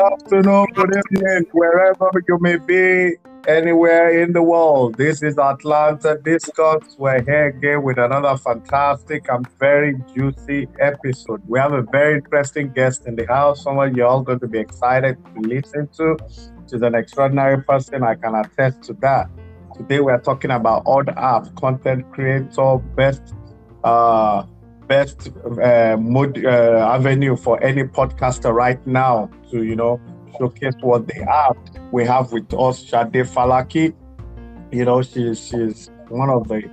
afternoon, good evening, wherever you may be, anywhere in the world. This is Atlanta Discuss. We're here again with another fantastic and very juicy episode. We have a very interesting guest in the house, someone you're all going to be excited to listen to. She's an extraordinary person. I can attest to that. Today we're talking about Audapp, content creator, best uh, best uh, mod, uh, avenue for any podcaster right now to you know showcase what they have. We have with us Shade Falaki. You know, she's she's one of the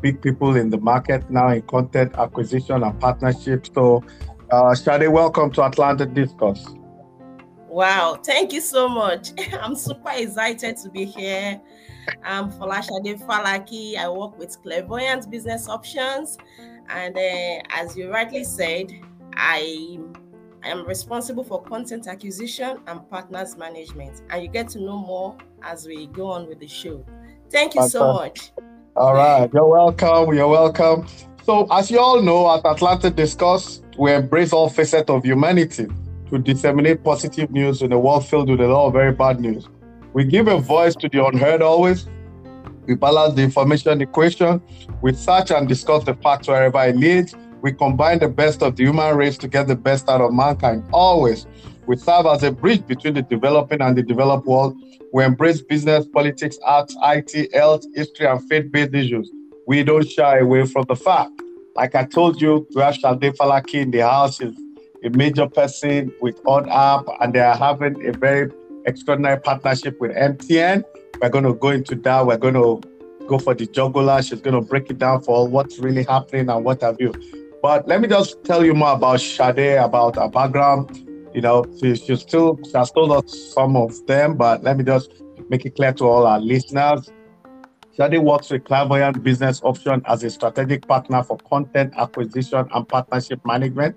big people in the market now in content acquisition and partnership. So, uh, Shade, welcome to Atlanta Discuss. Wow, thank you so much. I'm super excited to be here. I'm Folashade Falaki. I work with Clairvoyant Business Options and uh, as you rightly said, I am responsible for content acquisition and partners management. And you get to know more as we go on with the show. Thank you so much. All right. You're welcome. You're welcome. So, as you all know, at Atlanta Discuss, we embrace all facets of humanity to disseminate positive news in a world filled with a lot of very bad news. We give a voice to the unheard always we balance the information equation. We search and discuss the facts wherever it leads. We combine the best of the human race to get the best out of mankind. Always. We serve as a bridge between the developing and the developed world. We embrace business, politics, arts, IT, health, history, and faith based issues. We don't shy away from the fact. Like I told you, we have Shade Falaki in the house, is a major person with Audapp, and they are having a very extraordinary partnership with MTN. We're going to go into that. We're going to go for the jugular. She's going to break it down for what's really happening and what have you. But let me just tell you more about Shade, about her background. You know, she, she still she has told us some of them, but let me just make it clear to all our listeners. Shade works with Clairvoyant Business Option as a strategic partner for content acquisition and partnership management.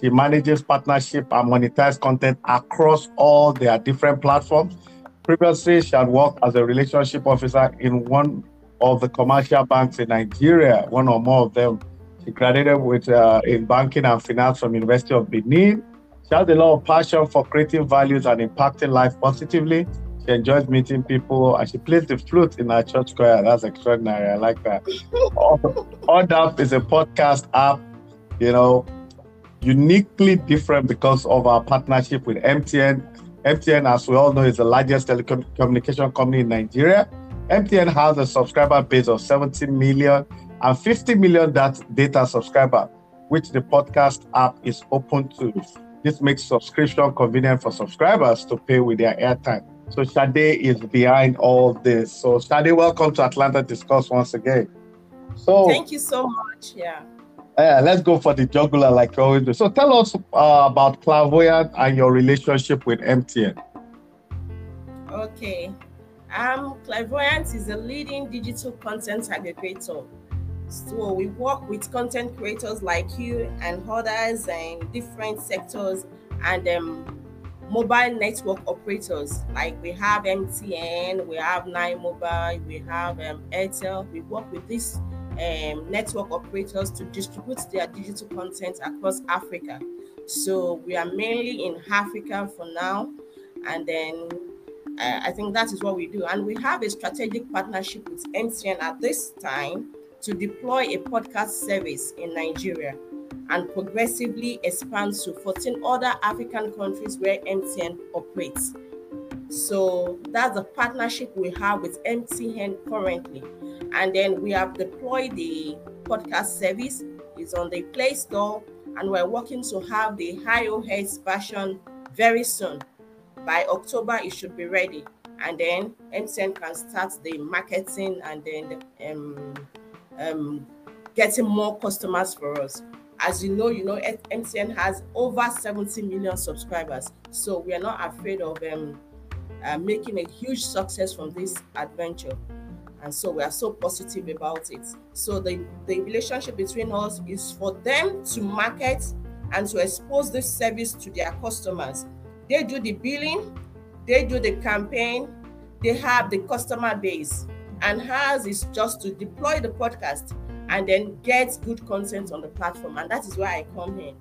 She manages partnership and monetize content across all their different platforms. Previously, she had worked as a relationship officer in one of the commercial banks in Nigeria, one or more of them. She graduated with uh, in banking and finance from University of Benin. She has a lot of passion for creating values and impacting life positively. She enjoys meeting people and she plays the flute in her church choir. That's extraordinary. I like that. Odd is a podcast app, you know, uniquely different because of our partnership with MTN MTN, as we all know, is the largest telecommunication company in Nigeria. MTN has a subscriber base of 70 million and 50 million data subscriber, which the podcast app is open to. This makes subscription convenient for subscribers to pay with their airtime. So Shade is behind all this. So Shade, welcome to Atlanta Discuss once again. So thank you so much. Yeah. Yeah, let's go for the jugular like you always do. So tell us uh, about Clairvoyant and your relationship with MTN. Okay. Um, Clairvoyant is a leading digital content aggregator. So we work with content creators like you and others in different sectors and um, mobile network operators. Like we have MTN, we have Nine Mobile, we have um, Airtel. We work with these um, network operators to distribute their digital content across Africa. So we are mainly in Africa for now, and then uh, I think that is what we do. And we have a strategic partnership with MTN at this time to deploy a podcast service in Nigeria and progressively expand to 14 other African countries where MTN operates. So that's the partnership we have with MTN currently. And then we have deployed the podcast service. It's on the Play Store, and we're working to have the iOS version very soon. By October, it should be ready. And then MTN can start the marketing and then um, um, getting more customers for us. As you know, you know MTN has over 70 million subscribers, so we are not afraid of um, uh, making a huge success from this adventure and so we are so positive about it. So the the relationship between us is for them to market and to expose this service to their customers. They do the billing they do the campaign they have the customer base and ours is just to deploy the podcast and then get good content on the platform and that is why i come here.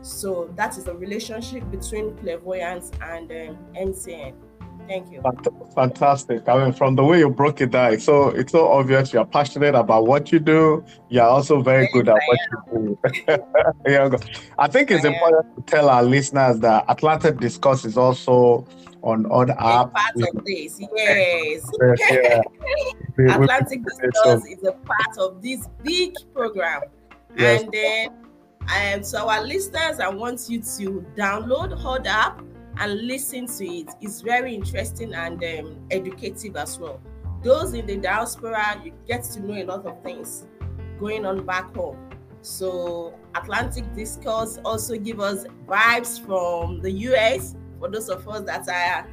So that is the relationship between clairvoyance and um. Thank you. Fantastic. I mean, from the way you broke it down, it's so it's so obvious you're passionate about what you do. You're also very good at what you do. I think it's I important am. to tell our listeners that Atlanta Discuss is also on other apps. Part of this, yes. yeah. Atlanta Discuss is a part of this big program, yes. and then and so our listeners, I want you to download Audapp and listen to it. It's very interesting and um, educative as well. Those in the diaspora, you get to know a lot of things going on back home. So Atlantic Discourse also give us vibes from the US for those of us that are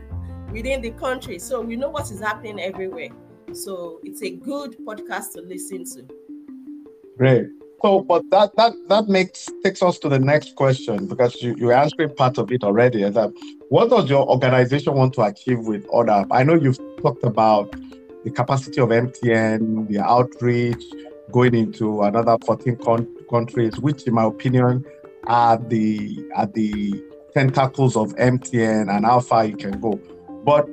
within the country. So we know what is happening everywhere. So it's a good podcast to listen to. Great. So, but that that that makes takes us to the next question because you you answered part of it already. Is that what does your organization want to achieve with Audapp? I know you've talked about the capacity of MTN, the outreach, going into another 14 con- countries, which, in my opinion, are the are the tentacles of MTN and how far you can go. But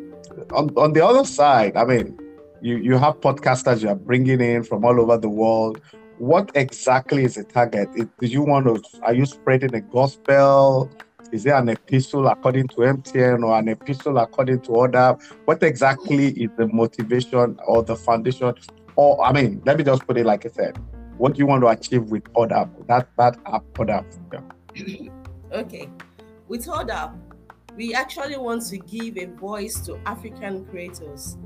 on, on the other side, I mean, you, you have podcasters you are bringing in from all over the world what exactly is the target? do you want to, are you spreading the gospel? Is there an epistle according to MTN or an epistle according to other? What exactly is the motivation or the foundation? Or, I mean, let me just put it like I said. What do you want to achieve with Audapp? that, that app, Audapp? Yeah. Okay. With Audapp, we actually want to give a voice to African creators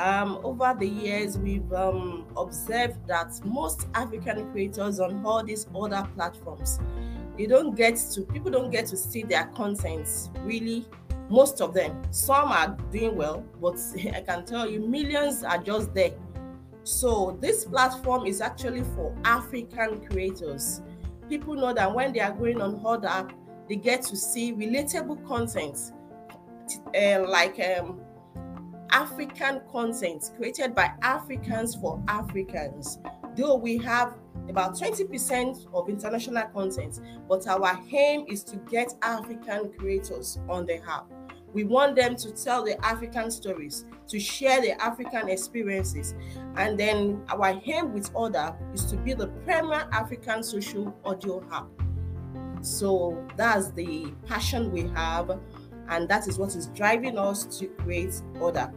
um, over the years, we've um, observed that most African creators on all these other platforms, they don't get to people don't get to see their contents really. Most of them, some are doing well, but I can tell you, millions are just there. So this platform is actually for African creators. People know that when they are going on Audapp, they get to see relatable content, uh, like um, African content created by Africans for Africans. Though we have about 20% of international content, but our aim is to get African creators on the app. We want them to tell the African stories, to share the African experiences. And then our aim with Audapp is to be the premier African social audio app. So that's the passion we have, and that is what is driving us to create Audapp.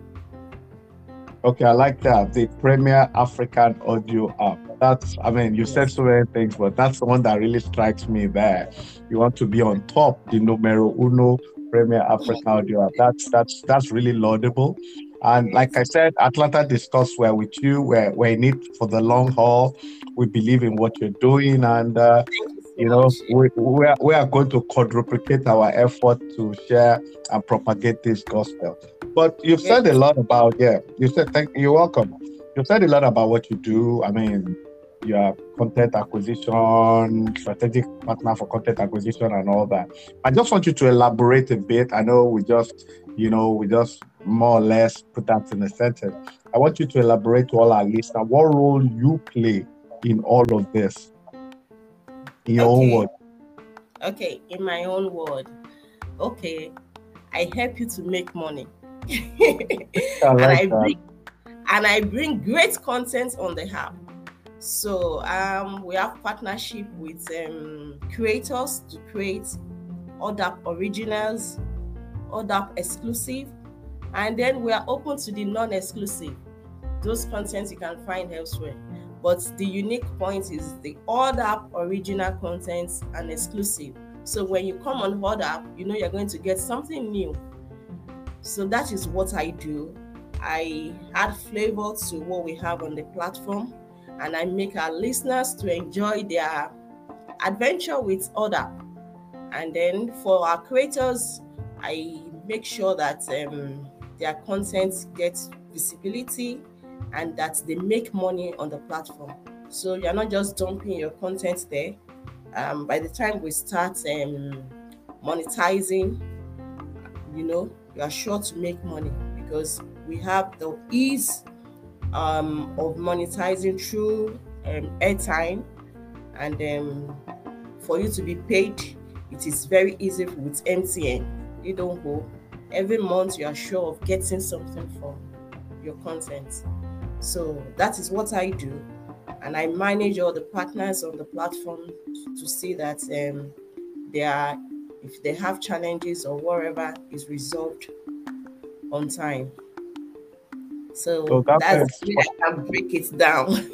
Okay, I like that. The Premier African Audio app. That's, I mean, you said so many things, but that's the one that really strikes me there. You want to be on top, the numero uno Premier African Audio app. That's that's that's really laudable. And like I said, Atlanta Discuss, we're with you. We're, we're in it for the long haul. We believe in what you're doing. And, uh, you know, we, we, are, we are going to quadruplicate our effort to share and propagate this gospel. But you've said a lot about yeah. You said thank you're welcome. You've said a lot about what you do. I mean, your content acquisition, strategic partner for content acquisition, and all that. I just want you to elaborate a bit. I know we just, you know, we just more or less put that in a sentence. I want you to elaborate to all our listeners what role you play in all of this in your okay. own word. Okay, in my own word. Okay, I help you to make money. I like and I bring and I bring great content on the app. So um, we have partnership with um, creators to create Audapp originals, Audapp exclusive, and then we are open to the non-exclusive. Those contents you can find elsewhere. But the unique point is the Audapp original contents and exclusive. So when you come on Audapp, you know you're going to get something new so that is what I do. I add flavor to what we have on the platform and I make our listeners to enjoy their adventure with other. And then for our creators, I make sure that um, their content gets visibility and that they make money on the platform. So you're not just dumping your content there. Um, by the time we start um, monetizing, you know, you are sure to make money because we have the ease um, of monetizing through um, airtime and um, for you to be paid it is very easy with MTN. You don't go every month. You are sure of getting something from your content. So that is what I do, and I manage all the partners on the platform to see that um, they are, if they have challenges or whatever, is resolved on time. So, so that's, I can break it down.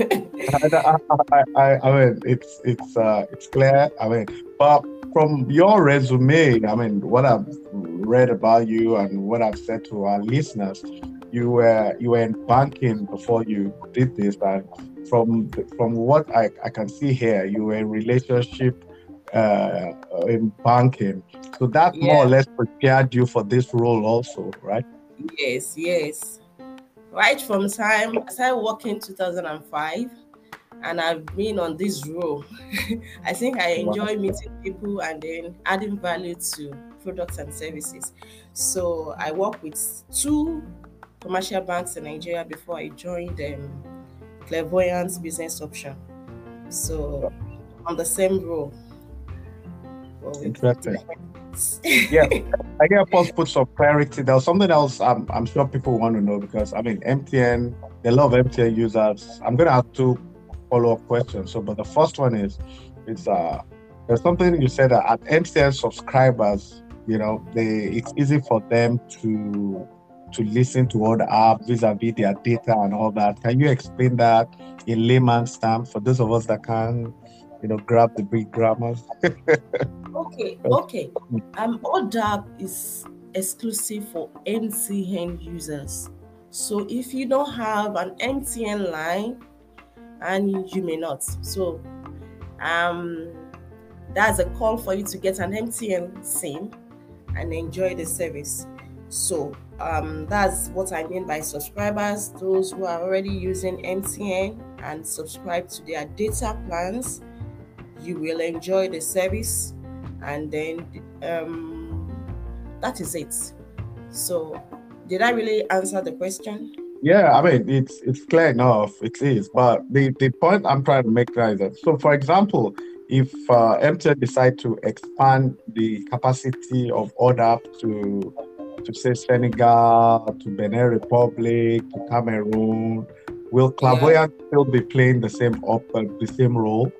I, I, I, I, mean, it's it's uh, it's clear. I mean, but from your resume, I mean, what I've read about you and what I've said to our listeners, you were you were in banking before you did this, and from from what I, I can see here, you were in relationship uh, in banking. So that yeah. more or less prepared you for this role, also, right? Yes, yes right from time I started working 2005 and I've been on this role. I think I enjoy meeting people and then adding value to products and services. So I work with two commercial banks in Nigeria before I joined um, Clairvoyance Business Option. So on the same role. Well, Interesting yeah, I get to put some clarity. There was something else I'm, I'm sure people want to know because I mean MTN, they love MTN users. I'm gonna have two follow-up questions. So, but the first one is, it's uh, there's something you said that at MTN subscribers, you know, they it's easy for them to to listen to all the apps vis-a-vis their data and all that. Can you explain that in layman's terms for those of us that can you know, grab the big grammars. okay, okay. Um, Audapp is exclusive for MTN users. So if you don't have an MTN line, and you may not, so um, that's a call for you to get an MTN SIM and enjoy the service. So um, that's what I mean by subscribers, those who are already using MTN and subscribe to their data plans you will enjoy the service and then um, that is it so did i really answer the question yeah i mean it's it's clear enough it is but the the point i'm trying to make is that so for example if uh, MTN decide to expand the capacity of Audapp to to say Senegal, to Benin Republic, to Cameroon, will Clairvoyant yeah. still be playing the same op- uh, the same role?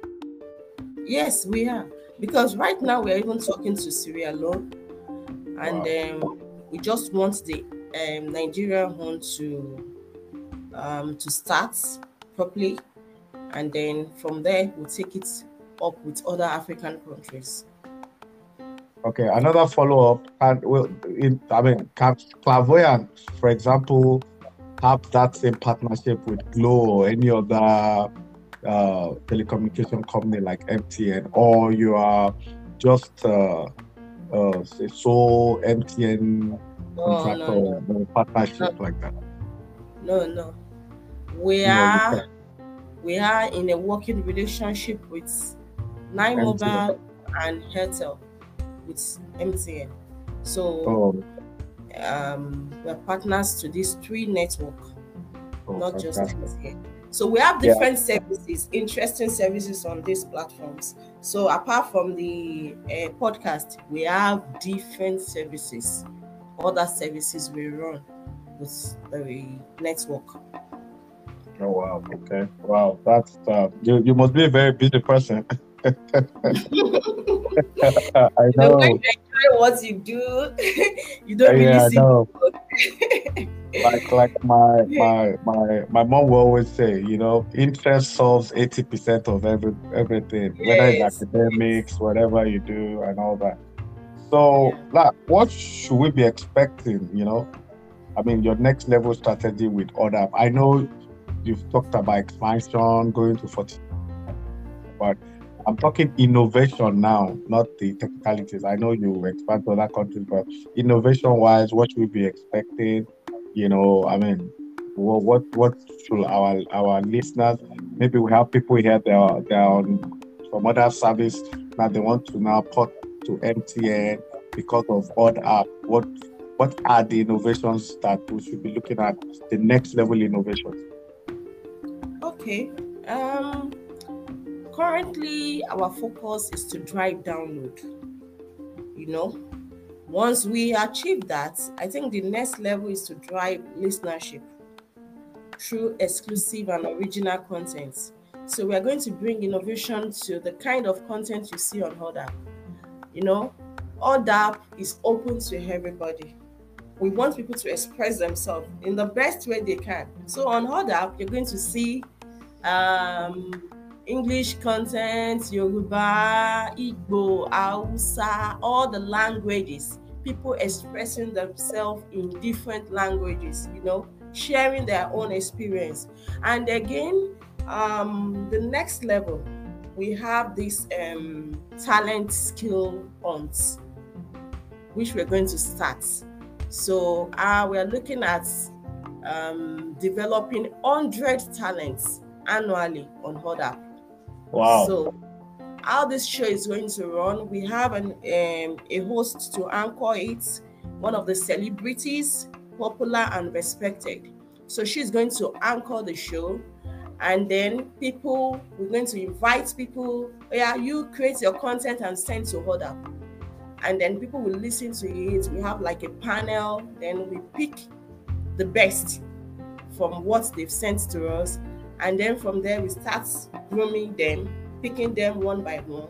Yes, we are. Because right now we're even talking to Sierra Leone, and wow. um, we just want the um, Nigerian one to um, to start properly, and then from there we'll take it up with other African countries. Okay, another follow up, and well, in, I mean, can Clairvoyant, for example, have that same partnership with Glo or any other uh, telecommunication company like MTN, or you are just uh, uh, a sole MTN contractor no, no, no. partnership no. like that? No, no. We are we are in a working relationship with Nine. Mobile and Airtel with MTN. So oh. um, we're partners to these three networks, oh, not fantastic. just MTN. So we have different yeah. services, interesting services on these platforms. So apart from the uh, podcast, we have different services, other services we run with the network. Oh wow! Okay, wow. That's uh, you. You must be a very busy person. I know. You enjoy what you do. you don't really yeah, see like like my my my my mom will always say, you know, interest solves eighty percent of every everything, yes. whether it's academics, whatever you do, and all that. So, yeah. like, what should we be expecting? You know, I mean, your next level strategy with other. I know you've talked about expansion, going to forty, but I'm talking innovation now, not the technicalities. I know you expand to other countries, but innovation wise, what should we be expecting? You know, I mean, what what, what should our our listeners? Maybe we have people here that are, they are on some other service that they want to now put to MTN because of Audapp. What what are the innovations that we should be looking at? The next level innovations. Okay. Um currently our focus is to drive download You know, once we achieve that, I think the next level is to drive listenership through exclusive and original content. So we are going to bring innovation to the kind of content you see on Audapp. You know, Audapp is open to everybody. We want people to express themselves in the best way they can. So on Audapp, you're going to see um, English content, Yoruba, Igbo, Hausa, all the languages, people expressing themselves in different languages, you know, sharing their own experience. And again, um, the next level, we have this um, talent skill hunts, which we're going to start. So uh, we're looking at um, developing 100 talents annually on Audapp. Wow. So how this show is going to run, we have an um, a host to anchor it, one of the celebrities, popular and respected. So she's going to anchor the show, and then people we're going to invite people. Yeah, you create your content and send to Audapp, and then people will listen to it. We have like a panel, then we pick the best from what they've sent to us, and then from there we start grooming them, picking them one by one,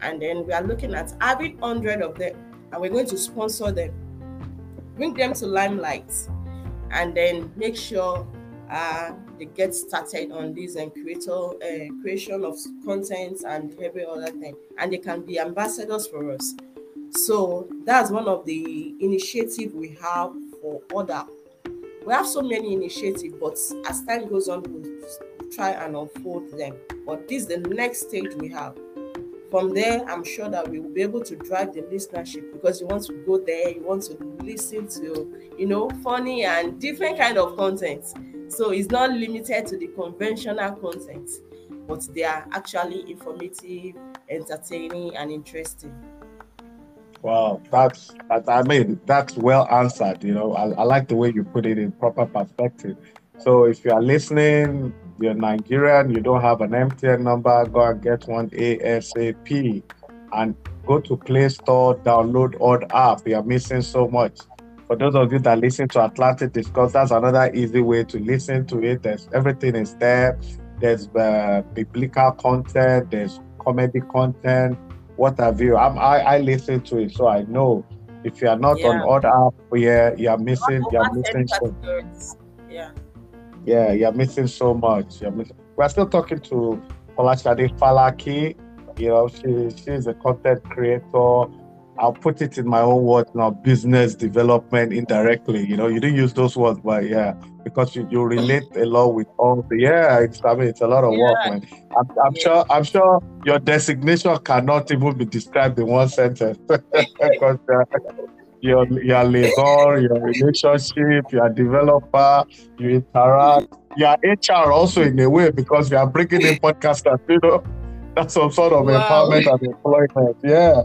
and then we are looking at having hundred of them, and we're going to sponsor them, bring them to limelight and then make sure uh, they get started on this and creator uh, creation of content and every other thing, and they can be ambassadors for us. So that's one of the initiative we have for other. We have so many initiatives, but as time goes on, we'll try and unfold them. But this is the next stage we have. From there, I'm sure that we will be able to drive the listenership because you want to go there, you want to listen to, you know, funny and different kind of content. So it's not limited to the conventional content, but they are actually informative, entertaining, and interesting. Wow, that's that, I mean that's well answered. You know, I, I like the way you put it in proper perspective. So if you are listening, you're Nigerian, you don't have an MTN number, go and get one ASAP and go to Play Store, download Audapp. You are missing so much. For those of you that listen to Atlanta Discuss, that's another easy way to listen to it. There's everything is there. There's uh, biblical content, there's comedy content, what have you. I'm, I, I listen to it, so I know if you are not yeah. on Audapp, yeah, you are missing, you are missing. So, yeah yeah, you're missing so much. Missing. We're still talking to Folashade Falaki. You know, she she's a content creator. I'll put it in my own words now, business development indirectly. You know, you didn't use those words, but yeah, because you, you relate a lot with all the yeah, it's I mean it's a lot of yeah. work, man. I'm, I'm yeah. sure I'm sure your designation cannot even be described in one sentence. because uh, your your labor, your relationship, your developer, you interact, your HR also in a way because you are bringing in podcasters, you know, that's some sort of wow. empowerment and employment. Yeah.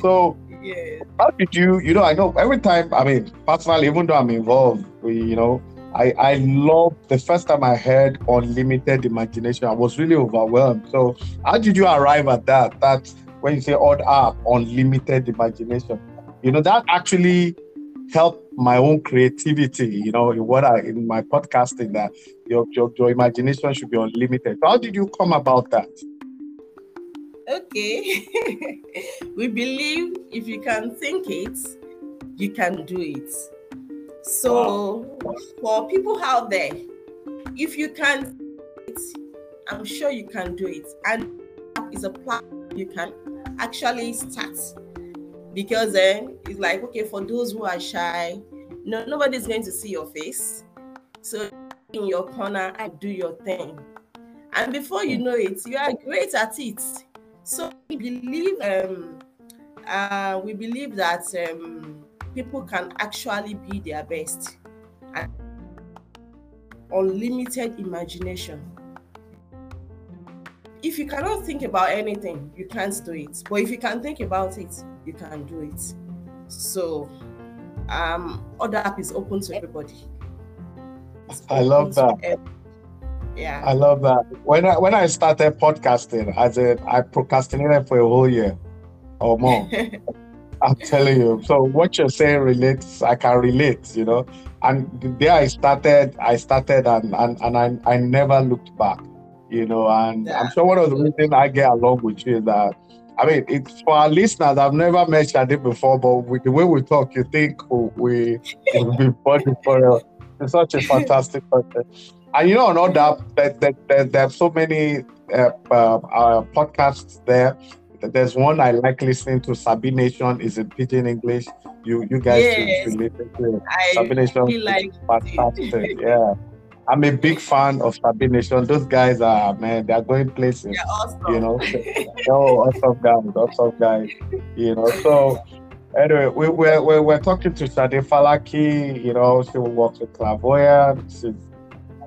So yeah. how did you, you know, I know every time, I mean, personally, even though I'm involved, we, you know, I, I love the first time I heard unlimited imagination, I was really overwhelmed. So how did you arrive at that? That when you say Audapp, unlimited imagination you know that actually helped my own creativity you know in what i in my podcasting that your, your, your imagination should be unlimited how did you come about that okay we believe if you can think it you can do it so wow. for people out there if you can i'm sure you can do it. And it's a plan you can actually start. Because then eh, it's like okay for those who are shy no nobody's going to see your face. So in your corner and do your thing. And before you know it you are great at it. So we believe um uh we believe that um people can actually be their best and unlimited imagination if you cannot think about anything you can't do it but if you can think about it you can do it. So um Audapp is open to everybody. I love that. Yeah. I love that. When I when I started podcasting, as a I procrastinated for a whole year or more. I'm telling you. So what you're saying relates. I can relate. You know, and there I started, I started, and and, and I I never looked back. You know, and yeah. I'm sure one of the reasons I get along with you is that. I mean, it's for our listeners. I've never met Shade before, but with the way we talk, you think we will be funny for It's such a fantastic person. And you know, on that, there, there, there, there are so many uh, uh, uh, podcasts there there's one I like listening to. Sabi Nation is in pidgin English. You you guys yes. related to Sabi Nation. Really like fantastic. yeah. I'm a big fan of Sabi Nation. Those guys are man, they're going places. Awesome. You know, oh, awesome guys, awesome guys. You know, so anyway, we, we're, we're, we're talking to Shade Falaki. You know, she works with Clairvoyant. She's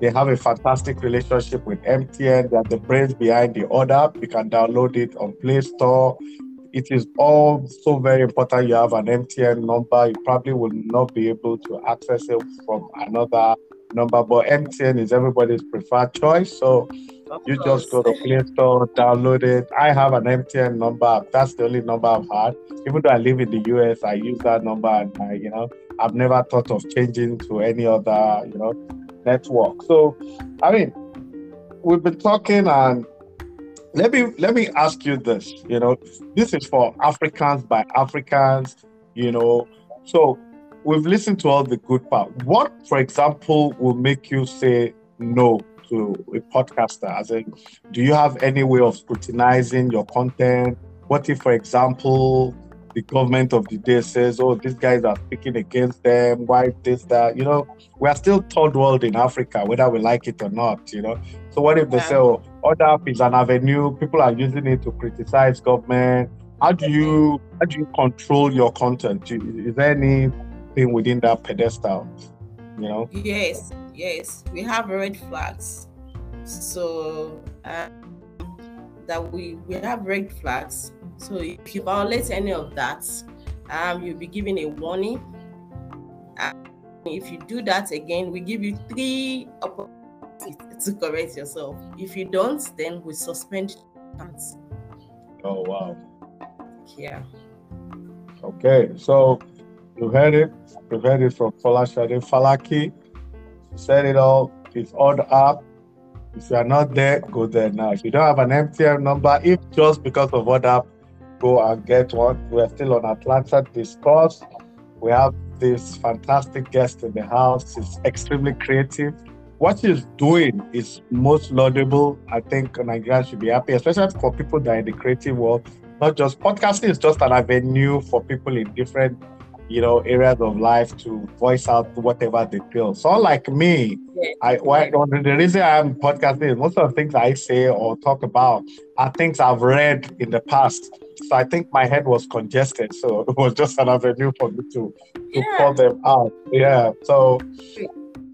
they have a fantastic relationship with MTN. They are the brains behind the Audapp. You can download it on Play Store. It is all so very important. You have an MTN number. You probably will not be able to access it from another number, but MTN is everybody's preferred choice. So you just go to Play Store, download it. I have an MTN number. That's the only number I've had. Even though I live in the US, I use that number, and I, you know, I've never thought of changing to any other, you know, network. So, I mean, we've been talking, and let me let me ask you this. You know, this is for Africans by Africans. You know, so we've listened to all the good part. What, for example, will make you say no to a podcaster? As in, do you have any way of scrutinizing your content? What if, for example, the government of the day says, oh, these guys are speaking against them, why this, that, you know, we are still third world in Africa, whether we like it or not, you know. So what if they say, oh, Audapp is an avenue, people are using it to criticize government. How do you how do you control your content? Is there anything within that pedestal? You know? Yes, yes. We have red flags. So uh, that we we have red flags so if you violate any of that, um, you'll be given a warning. And if you do that again, we give you three opportunities to correct yourself. If you don't, then we suspend that. Oh wow. Yeah. Okay, so you heard it. You heard it from Folashade Falaki. She said it all. It's all up. If you are not there, go there now. If you don't have an MTN number, if just because of what happened, go and get one. We're still on Atlanta Discourse. We have this fantastic guest in the house. He's extremely creative. What he's doing is most laudable. I think Nigeria should be happy, especially for people that are in the creative world. Not just podcasting is just an avenue for people in different you know, areas of life to voice out whatever they feel. So, like me, I why, the reason I'm podcasting is most of the things I say or talk about are things I've read in the past. So I think my head was congested, so it was just an avenue for me to to yeah. pour them out. Yeah. So,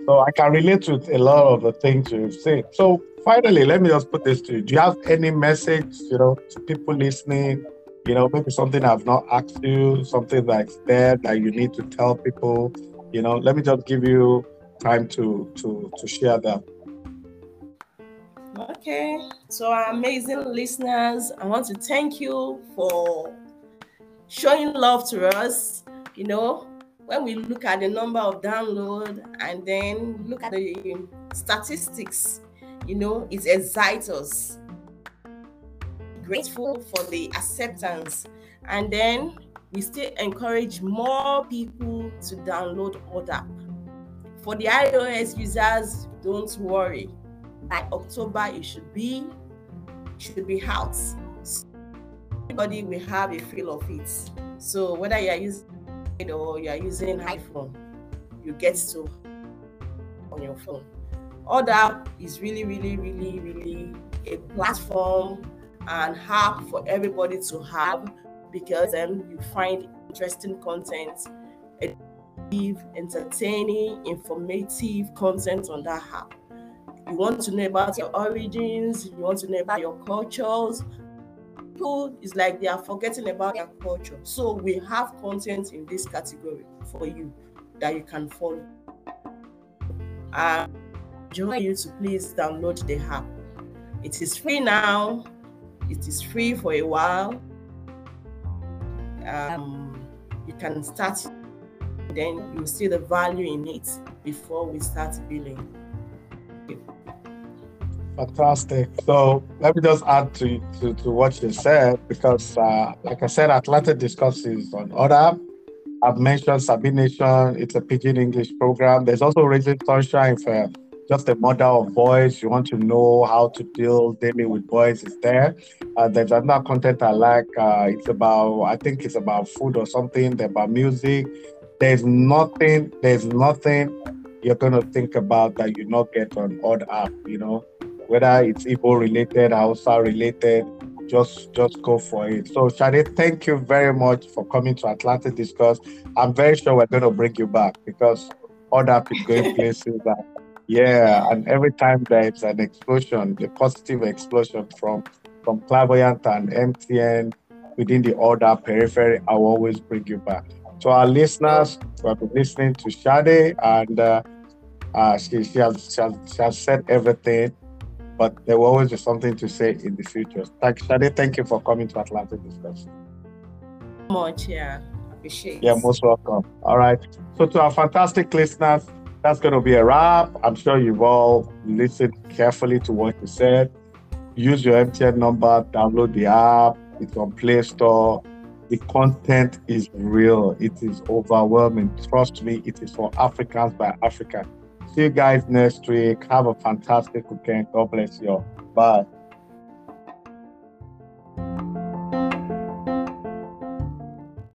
so I can relate to a lot of the things you've said. So finally, let me just put this to you: Do you have any message, you know, to people listening? You know, maybe something I've not asked you, something that's there that you need to tell people, you know, let me just give you time to to to share that. Okay. So our amazing listeners, I want to thank you for showing love to us. You know, when we look at the number of download and then look at the statistics, you know, it excites us grateful for the acceptance. And then we still encourage more people to download Audapp. For the iOS users, don't worry. By October, it should be should be out. So everybody will have a feel of it. So whether you are using it or you are using iPhone, you get to on your phone. Audapp is really, really, really, really a platform and app for everybody to have because then you find interesting content, entertaining, informative content on that app. You want to know about your origins, you want to know about your cultures. People is like they are forgetting about their culture. So we have content in this category for you that you can follow. I join you to please download the app. It is free now it is free for a while. Um, you can start then you see the value in it before we start billing. Fantastic. So let me just add to, to, to what you said because, uh, like I said, Atlanta discusses on Audapp. I've mentioned Sabination, it's a pidgin English program. There's also Raising Sunshine for just a mother of boys. You want to know how to deal daily with boys, is there. Uh, there's another content I like. Uh, it's about, I think it's about food or something, They're about music. There's nothing, there's nothing you're going to think about that you not get on Audapp, you know whether it's Igbo related, Hausa related, just just go for it. So Shade, thank you very much for coming to Atlanta Discuss. I'm very sure we're going to bring you back because other people going places that yeah, and every time there's an explosion, the positive explosion from from Clairvoyant and MTN within the order periphery, I will always bring you back. To our listeners who have been listening to Shade, and uh, uh, she, she, has, she, has, she has said everything but there will always be something to say in the future. Thank, Shade, thank you for coming to Atlanta Discussion. Much, yeah. Appreciate Yeah, most welcome. All right. So to our fantastic listeners, that's going to be a wrap. I'm sure you've all listened carefully to what you said. Use your MTN number, download the app. It's on Play Store. The content is real. It is overwhelming. Trust me, it is for Africans by Africans. See you guys next week. Have a fantastic weekend. God bless you all. Bye.